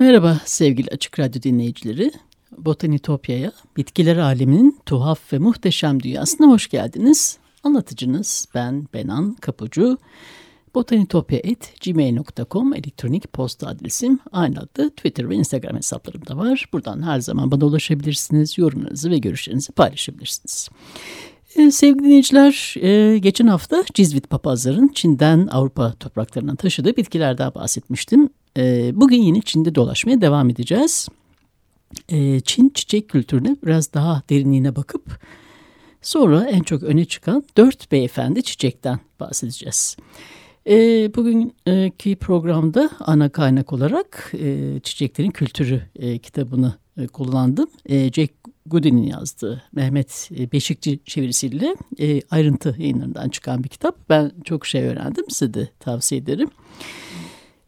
Merhaba sevgili Açık Radyo dinleyicileri. Botanitopya'ya, bitkiler aleminin tuhaf ve muhteşem dünyasına hoş geldiniz. Anlatıcınız ben Benan Kapucu. botanitopya.gmail.com elektronik posta adresim aynı adlı Twitter ve Instagram hesaplarım da var. Buradan her zaman bana ulaşabilirsiniz. Yorumlarınızı ve görüşlerinizi paylaşabilirsiniz. Ee, sevgili dinleyiciler, e, geçen hafta Cizvit papazların Çin'den Avrupa topraklarına taşıdığı bitkilerden bahsetmiştim. E, bugün yine Çin'de dolaşmaya devam edeceğiz. E, Çin çiçek kültürüne biraz daha derinliğine bakıp sonra en çok öne çıkan dört beyefendi çiçekten bahsedeceğiz. E, bugünkü programda ana kaynak olarak e, Çiçeklerin Kültürü e, kitabını e, kullandım. E, Jack Goody'nin yazdığı Mehmet Beşikçi çevirisiyle e, ayrıntı yayınlarından çıkan bir kitap. Ben çok şey öğrendim size de tavsiye ederim.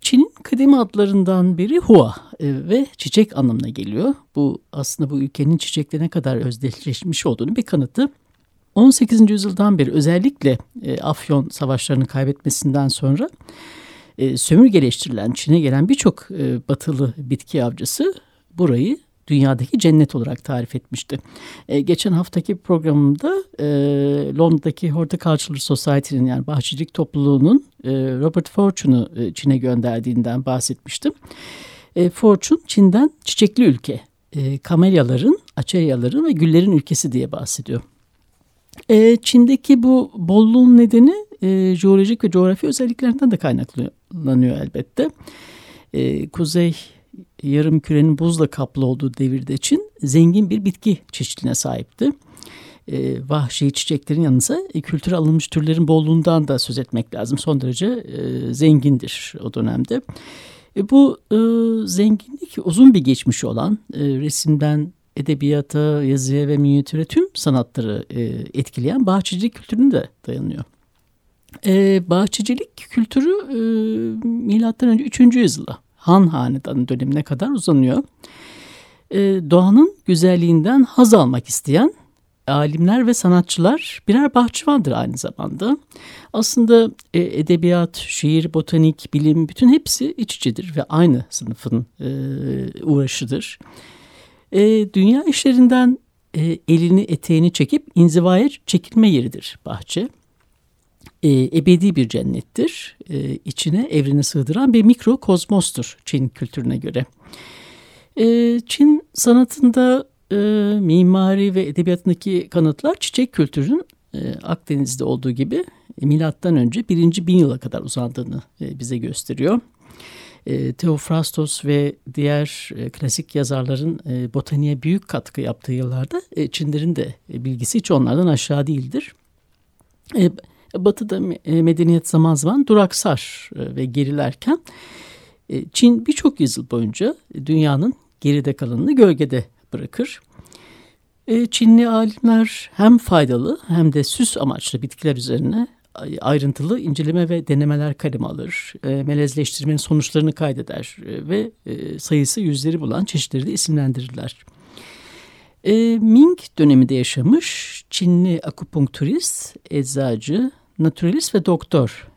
Çin'in kıdemi adlarından biri Hua e, ve çiçek anlamına geliyor. Bu aslında bu ülkenin çiçekle ne kadar özdeşleşmiş olduğunu bir kanıtı. 18. yüzyıldan beri özellikle e, Afyon savaşlarını kaybetmesinden sonra e, sömürgeleştirilen Çin'e gelen birçok e, batılı bitki avcısı burayı dünyadaki cennet olarak tarif etmişti. E, geçen haftaki programımda e, Londra'daki Horticultural Society'nin yani bahçecilik topluluğunun e, Robert Fortune'u e, Çin'e gönderdiğinden bahsetmiştim. E, Fortune Çin'den çiçekli ülke, e, kamelyaların, açelyaların ve güllerin ülkesi diye bahsediyor. E, Çin'deki bu bolluğun nedeni e, jeolojik ve coğrafi özelliklerinden de kaynaklanıyor elbette. E, kuzey yarım kürenin buzla kaplı olduğu devirde Çin zengin bir bitki çeşitliliğine sahipti. E, vahşi çiçeklerin yanınıza e, kültüre alınmış türlerin bolluğundan da söz etmek lazım. Son derece e, zengindir o dönemde. E, bu e, zenginlik uzun bir geçmişi olan e, resimden edebiyata, yazıya ve minyatüre tüm sanatları e, etkileyen bahçecilik kültürüne de dayanıyor. E, bahçecilik kültürü e, milattan önce 3. yüzyılda Han Hanedanı dönemine kadar uzanıyor. E, doğanın güzelliğinden haz almak isteyen alimler ve sanatçılar birer bahçıvandır aynı zamanda. Aslında e, edebiyat, şiir, botanik, bilim bütün hepsi iç içedir ve aynı sınıfın e, uğraşıdır. E, dünya işlerinden e, elini eteğini çekip inzivaya çekilme yeridir bahçe e, ebedi bir cennettir. E, içine evreni sığdıran bir mikrokozmostur Çin kültürüne göre. E, Çin sanatında e, mimari ve edebiyatındaki kanıtlar çiçek kültürünün e, Akdeniz'de olduğu gibi milattan önce birinci bin yıla kadar uzandığını e, bize gösteriyor. E, ve diğer e, klasik yazarların e, botaniğe büyük katkı yaptığı yıllarda e, Çinlerin de e, bilgisi hiç onlardan aşağı değildir. Batı'da medeniyet zaman zaman duraksar ve gerilerken Çin birçok yüzyıl boyunca dünyanın geride kalanını gölgede bırakır. Çinli alimler hem faydalı hem de süs amaçlı bitkiler üzerine ayrıntılı inceleme ve denemeler kaleme alır. Melezleştirmenin sonuçlarını kaydeder ve sayısı yüzleri bulan çeşitleri de isimlendirirler. Ming döneminde yaşamış Çinli akupunkturist, eczacı, naturalist ve doktor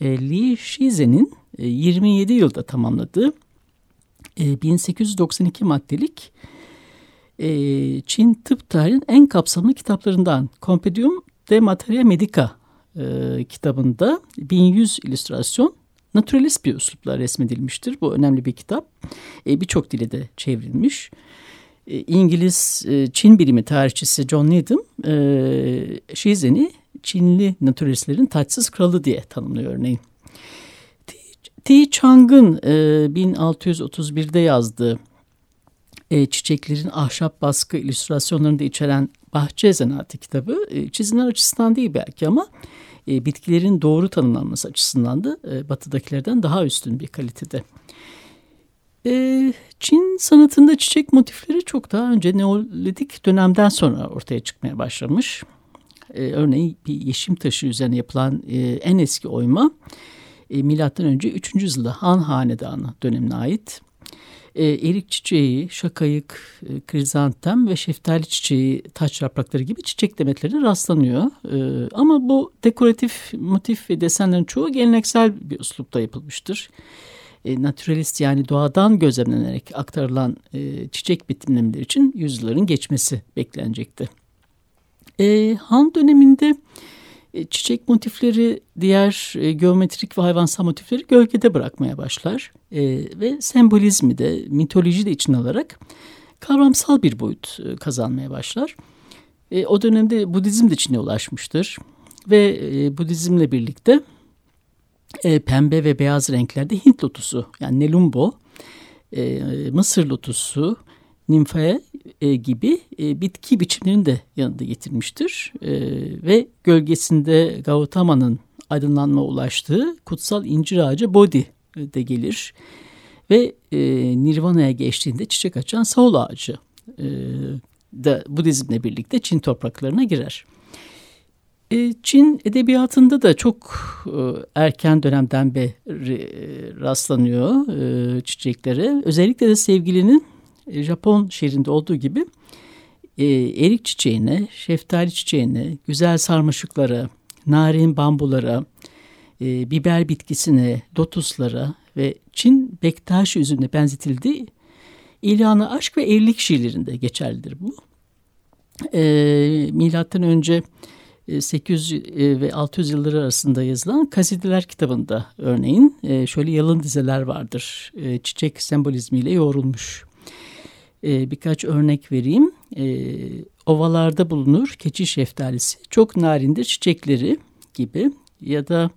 e, Li Shize'nin e, 27 yılda tamamladığı e, 1892 maddelik e, Çin tıp tarihinin en kapsamlı kitaplarından Compendium de Materia Medica e, kitabında 1100 illüstrasyon naturalist bir üslupla resmedilmiştir. Bu önemli bir kitap. E, Birçok dile de çevrilmiş. E, İngiliz e, Çin bilimi tarihçisi John Needham e, Shizen'i Çinli naturalistlerin taçsız kralı diye tanımlıyor örneğin. Ti Chang'ın e, 1631'de yazdığı e, çiçeklerin ahşap baskı illüstrasyonlarını da içeren Bahçe Zanaatı kitabı e, çizimler açısından değil belki ama e, bitkilerin doğru tanımlanması açısından da e, batıdakilerden daha üstün bir kalitede. E, Çin sanatında çiçek motifleri çok daha önce Neolitik dönemden sonra ortaya çıkmaya başlamış. E, örneğin bir yeşim taşı üzerine yapılan e, en eski oyma e, milattan önce 3. yüzyılda Han Hanedanı dönemine ait. E, erik çiçeği, şakayık, e, krizantem ve şeftali çiçeği, taç yaprakları gibi çiçek demetlerine rastlanıyor. E, ama bu dekoratif motif ve desenlerin çoğu geleneksel bir üslupta yapılmıştır. E, naturalist yani doğadan gözlemlenerek aktarılan e, çiçek betimlemeleri için yüzyılların geçmesi beklenecekti. E, Han döneminde çiçek motifleri diğer e, geometrik ve hayvansal motifleri gölgede bırakmaya başlar. E, ve sembolizmi de mitoloji de içine alarak kavramsal bir boyut e, kazanmaya başlar. E, o dönemde Budizm de içine ulaşmıştır. Ve e, Budizmle birlikte e, pembe ve beyaz renklerde Hint lotusu yani Nelumbo, e, Mısır lotusu, nimfaya e, gibi e, bitki biçimlerini de yanında getirmiştir. E, ve gölgesinde Gautama'nın aydınlanma ulaştığı kutsal incir ağacı Bodhi de gelir. Ve e, Nirvana'ya geçtiğinde çiçek açan Saul ağacı e, da Budizmle birlikte Çin topraklarına girer. E, Çin edebiyatında da çok e, erken dönemden beri rastlanıyor e, çiçeklere. Özellikle de sevgilinin Japon şehrinde olduğu gibi erik çiçeğine, şeftali çiçeğine, güzel sarmaşıklara, narin bambulara, biber bitkisine, lotuslara ve Çin bektaş üzümüne benzetildiği İlhanı aşk ve evlilik şiirlerinde geçerlidir bu. E, milattan önce 800 e, e, ve 600 yılları arasında yazılan Kasideler kitabında örneğin e, şöyle yalın dizeler vardır. Çiçek sembolizmiyle yoğrulmuş. Birkaç örnek vereyim. Ovalarda bulunur keçi şeftalisi. Çok narindir çiçekleri gibi ya da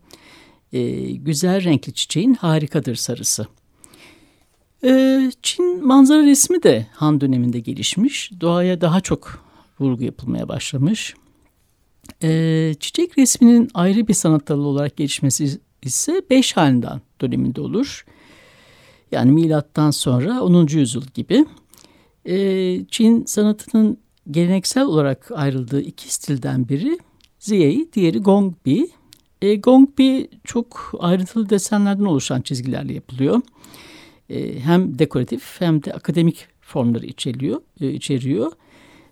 güzel renkli çiçeğin harikadır sarısı. Çin manzara resmi de Han döneminde gelişmiş. Doğaya daha çok vurgu yapılmaya başlamış. E, çiçek resminin ayrı bir sanat dalı olarak gelişmesi ise beş halinden döneminde olur. Yani milattan sonra 10. yüzyıl gibi. E, Çin sanatının geleneksel olarak ayrıldığı iki stilden biri Ziyei, diğeri Gongbi. E, Gongbi çok ayrıntılı desenlerden oluşan çizgilerle yapılıyor. E, hem dekoratif hem de akademik formları içeriyor. E, içeriyor.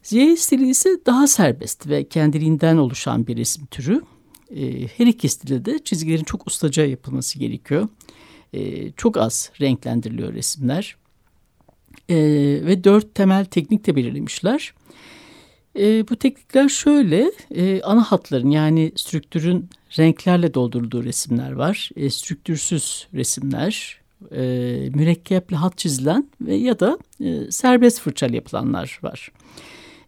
Ziya stili ise daha serbest ve kendiliğinden oluşan bir resim türü. E, her iki stilde de çizgilerin çok ustaca yapılması gerekiyor. E, çok az renklendiriliyor resimler. E, ve dört temel teknik de belirlemişler. E, bu teknikler şöyle, e, ana hatların yani strüktürün renklerle doldurduğu resimler var. E, strüktürsüz resimler, e, mürekkeple hat çizilen ve ya da e, serbest fırçayla yapılanlar var.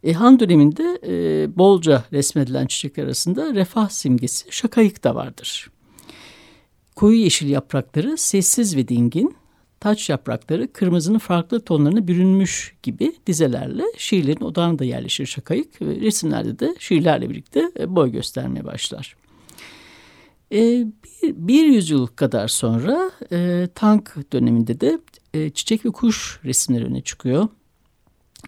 E, Han döneminde e, bolca resmedilen çiçekler arasında refah simgesi şakayık da vardır. Koyu yeşil yaprakları sessiz ve dingin, taç yaprakları kırmızının farklı tonlarına bürünmüş gibi dizelerle şiirlerin odağına da yerleşir şakayık. Resimlerde de şiirlerle birlikte e, boy göstermeye başlar. E, bir, bir yüzyıl kadar sonra e, Tank döneminde de e, çiçek ve kuş resimleri öne çıkıyor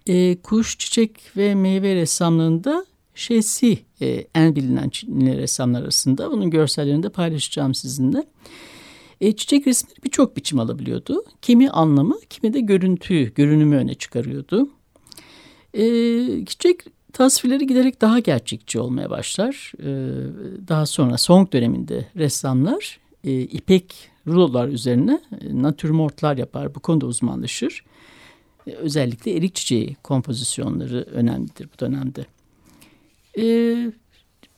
e, kuş, çiçek ve meyve ressamlığında Şesi e, en bilinen Çinli ressamlar arasında. Bunun görsellerini de paylaşacağım sizinle. E, çiçek resimleri birçok biçim alabiliyordu. Kimi anlamı, kimi de görüntüyü, görünümü öne çıkarıyordu. E, çiçek tasvirleri giderek daha gerçekçi olmaya başlar. E, daha sonra Song döneminde ressamlar e, ipek rulolar üzerine e, natürmortlar yapar. Bu konuda uzmanlaşır. E, özellikle erik çiçeği kompozisyonları önemlidir bu dönemde. E,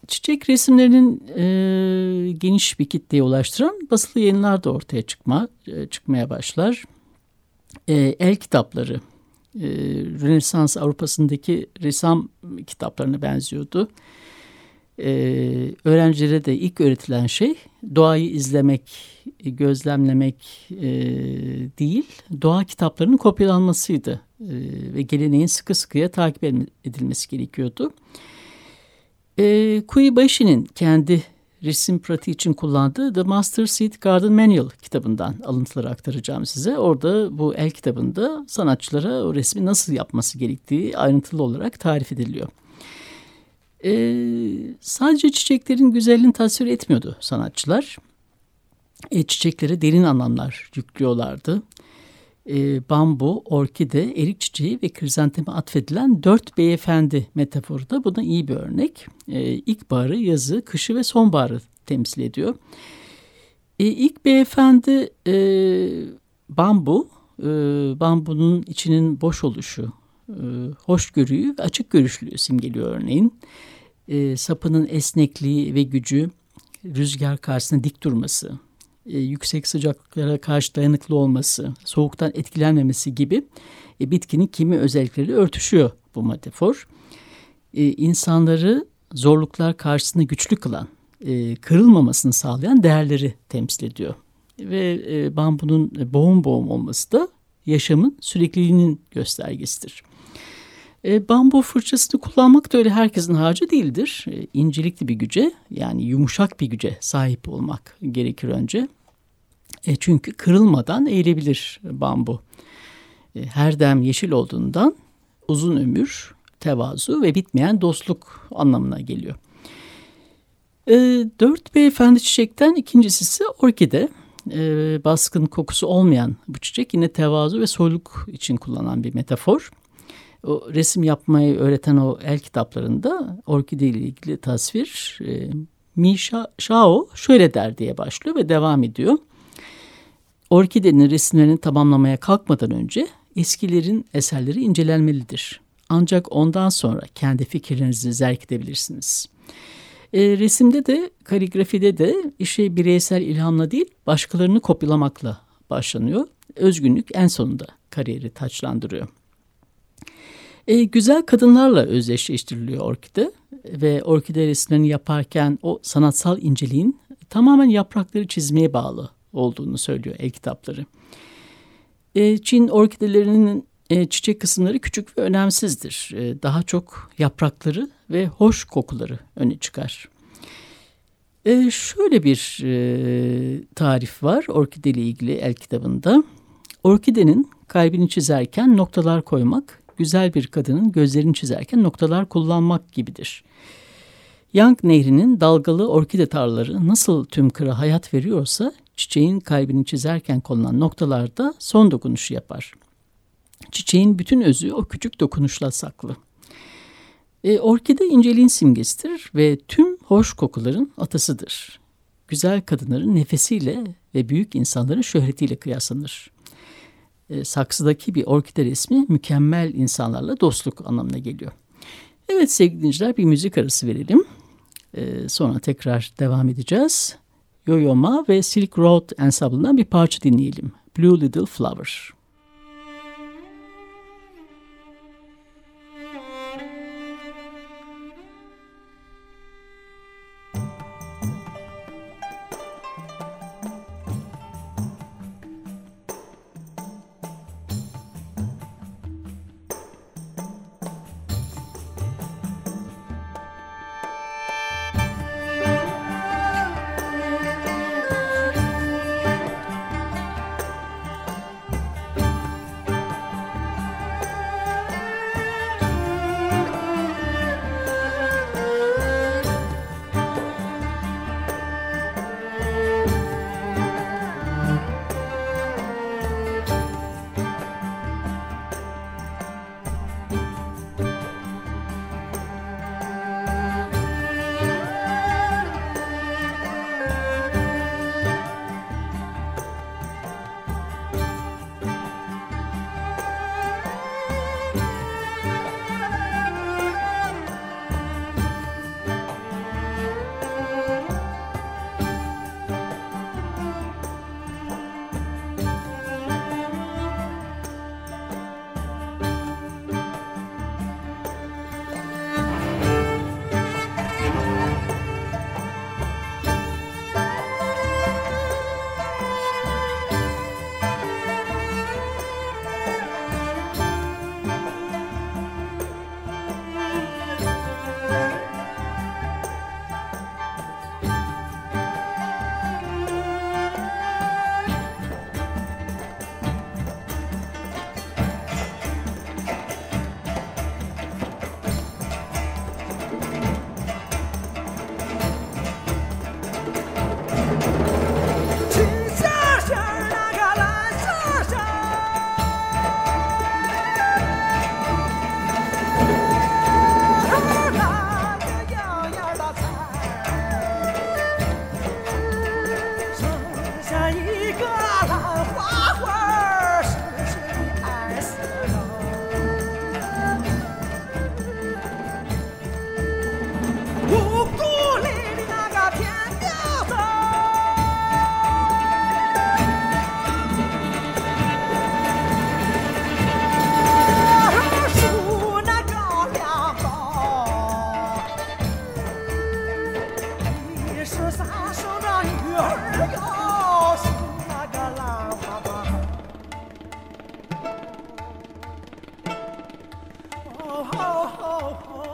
çiçek resimlerinin e, geniş bir kitleye ulaştıran basılı yayınlar da ortaya çıkma, e, çıkmaya başlar. E, el kitapları, e, Rönesans Avrupa'sındaki resam kitaplarına benziyordu. E, öğrencilere de ilk öğretilen şey doğayı izlemek gözlemlemek e, değil, doğa kitaplarının kopyalanmasıydı e, ve geleneğin sıkı sıkıya takip edilmesi gerekiyordu. E, Kuibaşi'nin kendi resim pratiği için kullandığı The Master Seed Garden Manual kitabından alıntıları aktaracağım size. Orada bu el kitabında sanatçılara o resmi nasıl yapması gerektiği ayrıntılı olarak tarif ediliyor. Ee, sadece çiçeklerin güzelliğini tasvir etmiyordu sanatçılar. E, çiçeklere derin anlamlar yüklüyorlardı. E, bambu, orkide, erik çiçeği ve krizanteme atfedilen dört beyefendi metaforu da buna iyi bir örnek. E, ilkbaharı, yazı, kışı ve sonbaharı temsil ediyor. E, ilk beyefendi e, bambu, e, bambunun içinin boş oluşu, e, hoşgörüyü ve açık görüşlülüğü simgeliyor örneğin. E, sapının esnekliği ve gücü, rüzgar karşısında dik durması, e, yüksek sıcaklıklara karşı dayanıklı olması, soğuktan etkilenmemesi gibi e, bitkinin kimi özellikleri örtüşüyor bu metafor. E, insanları zorluklar karşısında güçlü kılan, e, kırılmamasını sağlayan değerleri temsil ediyor. Ve e, bambunun boğum boğum olması da yaşamın sürekliliğinin göstergesidir. E, bambu fırçasını kullanmak da öyle herkesin harcı değildir. E, incelikli bir güce yani yumuşak bir güce sahip olmak gerekir önce. E, çünkü kırılmadan eğilebilir bambu. E, her dem yeşil olduğundan uzun ömür, tevazu ve bitmeyen dostluk anlamına geliyor. E, dört beyefendi çiçekten ikincisi ise orkide. E, baskın kokusu olmayan bu çiçek yine tevazu ve soyluk için kullanılan bir metafor o resim yapmayı öğreten o el kitaplarında orkide ile ilgili tasvir e, Mi Shao şöyle der diye başlıyor ve devam ediyor. Orkidenin resimlerini tamamlamaya kalkmadan önce eskilerin eserleri incelenmelidir. Ancak ondan sonra kendi fikirlerinizi zerk edebilirsiniz. E, resimde de kaligrafide de işe bireysel ilhamla değil başkalarını kopyalamakla başlanıyor. Özgünlük en sonunda kariyeri taçlandırıyor. E, güzel kadınlarla özdeşleştiriliyor orkide ve orkide resimlerini yaparken o sanatsal inceliğin tamamen yaprakları çizmeye bağlı olduğunu söylüyor el kitapları. E, Çin orkidelerinin e, çiçek kısımları küçük ve önemsizdir. E, daha çok yaprakları ve hoş kokuları öne çıkar. E, şöyle bir e, tarif var orkide ile ilgili el kitabında. Orkidenin kalbini çizerken noktalar koymak güzel bir kadının gözlerini çizerken noktalar kullanmak gibidir. Yang Nehri'nin dalgalı orkide tarlaları nasıl tüm kıra hayat veriyorsa çiçeğin kalbini çizerken konulan noktalarda son dokunuşu yapar. Çiçeğin bütün özü o küçük dokunuşla saklı. E, orkide inceliğin simgesidir ve tüm hoş kokuların atasıdır. Güzel kadınların nefesiyle ve büyük insanların şöhretiyle kıyaslanır e, saksıdaki bir orkide resmi mükemmel insanlarla dostluk anlamına geliyor. Evet sevgili dinleyiciler bir müzik arası verelim. E, sonra tekrar devam edeceğiz. Yo-Yo Ma ve Silk Road ensemblından bir parça dinleyelim. Blue Little Flower. ho, ho, ho.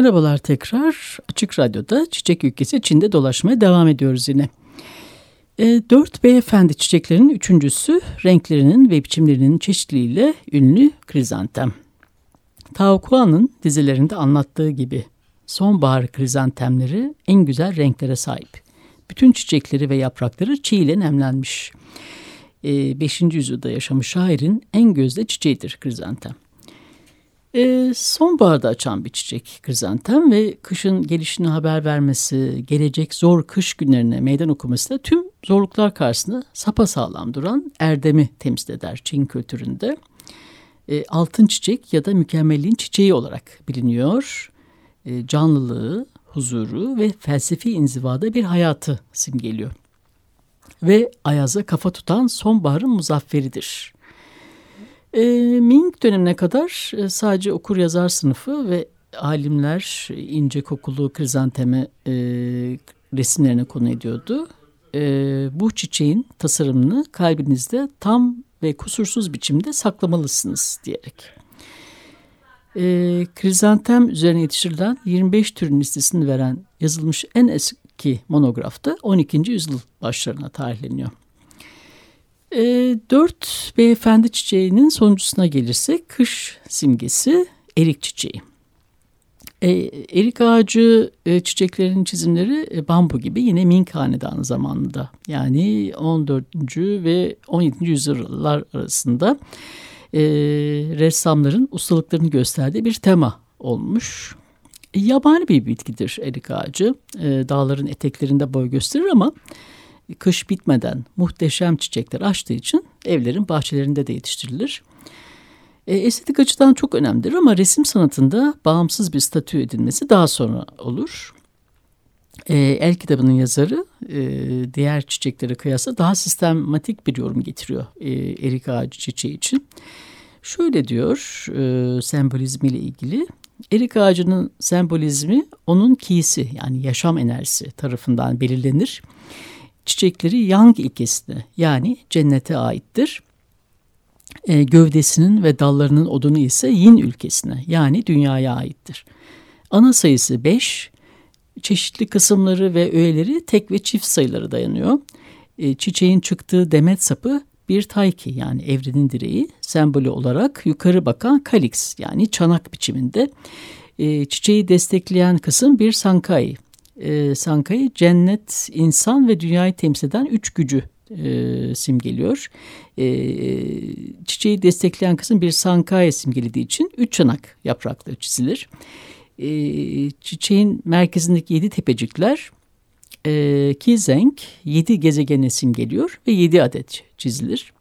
！Merhabalar tekrar. Açık Radyo'da Çiçek Ülkesi Çin'de dolaşmaya devam ediyoruz yine. E, dört beyefendi çiçeklerinin üçüncüsü renklerinin ve biçimlerinin çeşitliliğiyle ünlü krizantem. Tao Kuan'ın dizilerinde anlattığı gibi sonbahar krizantemleri en güzel renklere sahip. Bütün çiçekleri ve yaprakları çiğ ile nemlenmiş. 5. E, yüzyılda yaşamış şairin en gözde çiçeğidir krizantem. E, sonbaharda açan bir çiçek krizantem ve kışın gelişini haber vermesi, gelecek zor kış günlerine meydan okuması da tüm zorluklar karşısında sapasağlam duran erdemi temsil eder Çin kültüründe. E, altın çiçek ya da mükemmelliğin çiçeği olarak biliniyor. E, canlılığı, huzuru ve felsefi inzivada bir hayatı simgeliyor. Ve ayaza kafa tutan sonbaharın muzafferidir. E, Ming dönemine kadar e, sadece okur yazar sınıfı ve alimler ince kokulu krizanteme e, resimlerine konu ediyordu. E, bu çiçeğin tasarımını kalbinizde tam ve kusursuz biçimde saklamalısınız diyerek. E, krizantem üzerine yetiştirilen 25 türün listesini veren yazılmış en eski monografta 12. yüzyıl başlarına tarihleniyor. E, dört beyefendi çiçeğinin sonuncusuna gelirsek kış simgesi erik çiçeği. E, erik ağacı e, çiçeklerinin çizimleri e, bambu gibi yine Ming Hanedanı zamanında yani 14. ve 17. yüzyıllar arasında e, ressamların ustalıklarını gösterdiği bir tema olmuş. E, yabani bir bitkidir erik ağacı. E, dağların eteklerinde boy gösterir ama kış bitmeden muhteşem çiçekler açtığı için evlerin bahçelerinde de yetiştirilir. E, estetik açıdan çok önemlidir ama resim sanatında bağımsız bir statü edilmesi daha sonra olur. E, el kitabının yazarı e, diğer çiçeklere kıyasla daha sistematik bir yorum getiriyor e, erik ağacı çiçeği için. Şöyle diyor e, sembolizmiyle ilgili. Erik ağacının sembolizmi onun kiysi yani yaşam enerjisi tarafından belirlenir çiçekleri Yang ilkesine yani cennete aittir. E, gövdesinin ve dallarının odunu ise Yin ülkesine yani dünyaya aittir. Ana sayısı 5, çeşitli kısımları ve öğeleri tek ve çift sayıları dayanıyor. E, çiçeğin çıktığı demet sapı bir tayki yani evrenin direği sembolü olarak yukarı bakan kalix yani çanak biçiminde. E, çiçeği destekleyen kısım bir sankai e, Sanka'yı cennet, insan ve dünyayı temsil eden üç gücü e, simgeliyor. E, çiçeği destekleyen kısım bir Sanka'ya simgelediği için üç çanak yaprakları çizilir. E, çiçeğin merkezindeki yedi tepecikler e, Kizeng yedi gezegene simgeliyor ve yedi adet çizilir.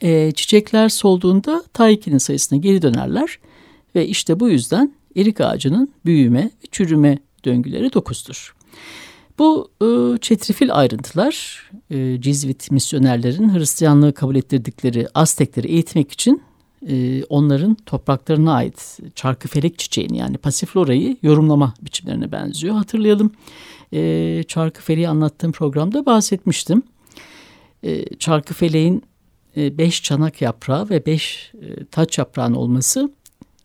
E, çiçekler solduğunda Taiki'nin sayısına geri dönerler ve işte bu yüzden erik ağacının büyüme ve çürüme döngüleri dokuzdur. Bu e, çetrefil ayrıntılar e, Cizvit misyonerlerin Hristiyanlığı kabul ettirdikleri Aztekleri eğitmek için e, onların topraklarına ait çarkıfelek çiçeğini yani pasiflorayı yorumlama biçimlerine benziyor. Hatırlayalım e, çarkıfeleği anlattığım programda bahsetmiştim. E, çarkıfeleğin e, beş çanak yaprağı ve beş e, taç yaprağın olması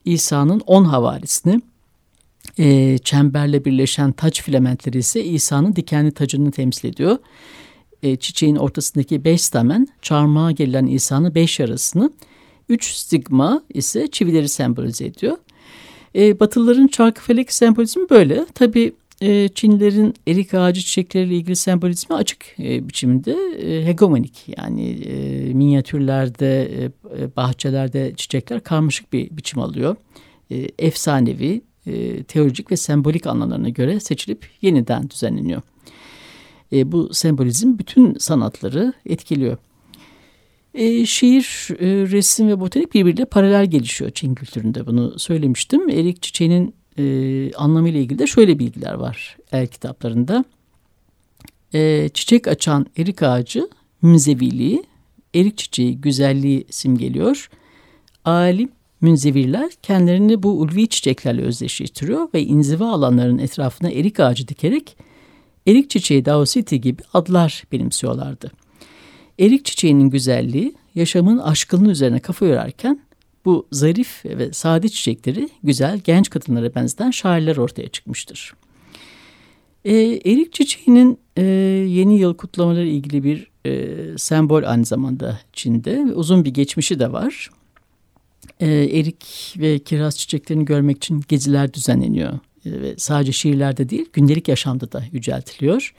İsa'nın on havalisini e, çemberle birleşen taç filamentleri ise İsa'nın dikenli tacını temsil ediyor. E, çiçeğin ortasındaki beş stamen çarmıha gelen İsa'nın beş yarasını, üç stigma ise çivileri sembolize ediyor. E, Batılıların çarkıfelek sembolizmi böyle. Tabi e, Çinlilerin erik ağacı çiçekleriyle ilgili sembolizmi açık e, biçimde e, hegemonik. Yani e, minyatürlerde, e, bahçelerde çiçekler karmaşık bir biçim alıyor. E, efsanevi, e, teolojik ve sembolik anlamlarına göre seçilip yeniden düzenleniyor. E, bu sembolizm bütün sanatları etkiliyor. E, şiir, e, resim ve botanik birbiriyle paralel gelişiyor Çin kültüründe bunu söylemiştim. Erik çiçeğinin e, anlamıyla ilgili de şöyle bilgiler var el kitaplarında. E, çiçek açan erik ağacı münzeviliği, erik çiçeği güzelliği simgeliyor. Alim Münzevirler kendilerini bu ulvi çiçeklerle özdeşleştiriyor ve inziva alanlarının etrafına erik ağacı dikerek erik çiçeği Daositi gibi adlar benimsiyorlardı. Erik çiçeğinin güzelliği yaşamın aşkının üzerine kafa yorarken bu zarif ve sade çiçekleri güzel genç kadınlara benzeyen şairler ortaya çıkmıştır. E, erik çiçeğinin e, yeni yıl kutlamaları ilgili bir e, sembol aynı zamanda Çin'de uzun bir geçmişi de var e, erik ve kiraz çiçeklerini görmek için geziler düzenleniyor. E, ve sadece şiirlerde değil gündelik yaşamda da yüceltiliyor.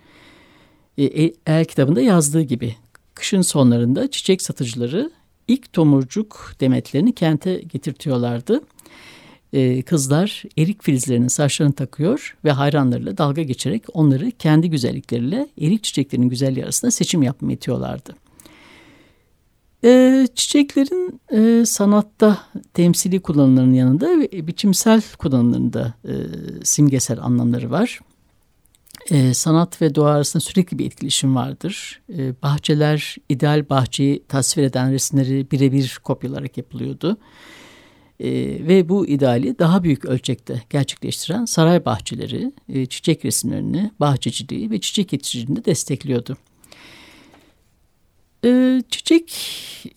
E, e, el kitabında yazdığı gibi kışın sonlarında çiçek satıcıları ilk tomurcuk demetlerini kente getirtiyorlardı. Ee, kızlar erik filizlerinin saçlarını takıyor ve hayranlarıyla dalga geçerek onları kendi güzellikleriyle erik çiçeklerinin güzelliği arasında seçim yapmaya itiyorlardı. E, çiçeklerin e, sanatta temsili kullanımlarının yanında biçimsel kullanımlarında e, simgesel anlamları var. E, sanat ve doğa arasında sürekli bir etkileşim vardır. Bahçeler ideal bahçeyi tasvir eden resimleri birebir kopyalarak yapılıyordu. Ve bu ideali daha büyük ölçekte gerçekleştiren saray bahçeleri çiçek resimlerini, bahçeciliği ve çiçek yetiştiriciliğini de destekliyordu. E, çiçek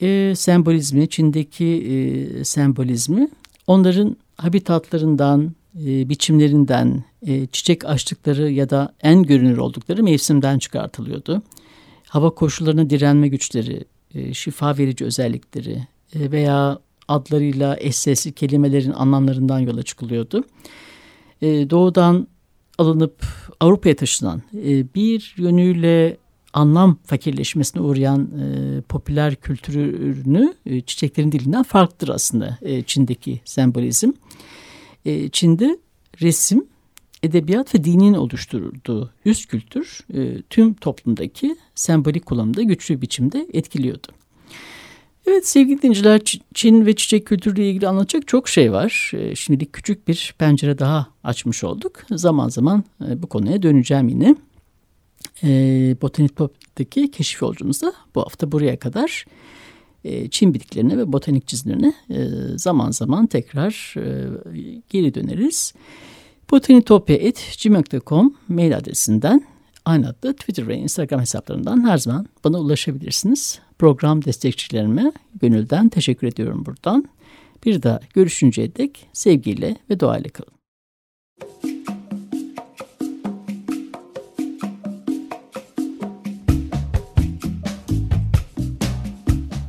e, sembolizmi, Çin'deki e, sembolizmi onların habitatlarından, e, biçimlerinden, e, çiçek açtıkları ya da en görünür oldukları mevsimden çıkartılıyordu. Hava koşullarına direnme güçleri, e, şifa verici özellikleri e, veya adlarıyla eş sesli kelimelerin anlamlarından yola çıkılıyordu. E, doğudan alınıp Avrupa'ya taşınan e, bir yönüyle anlam fakirleşmesine uğrayan e, popüler kültürünü e, çiçeklerin dilinden farklıdır aslında e, Çin'deki sembolizm. E, Çin'de resim, edebiyat ve dinin oluşturduğu üst kültür e, tüm toplumdaki sembolik kullanımda güçlü biçimde etkiliyordu. Evet sevgili dinciler Çin ve çiçek kültürüyle ilgili anlatacak çok şey var. E, şimdilik küçük bir pencere daha açmış olduk. Zaman zaman e, bu konuya döneceğim yine e, Botanik Pop'taki keşif yolculuğumuzda bu hafta buraya kadar e, Çin bitkilerine ve botanik çizimlerine e, zaman zaman tekrar e, geri döneriz. botanitopya.gmail.com mail adresinden aynı adlı Twitter ve Instagram hesaplarından her zaman bana ulaşabilirsiniz. Program destekçilerime gönülden teşekkür ediyorum buradan. Bir daha görüşünceye dek sevgiyle ve doğayla kalın.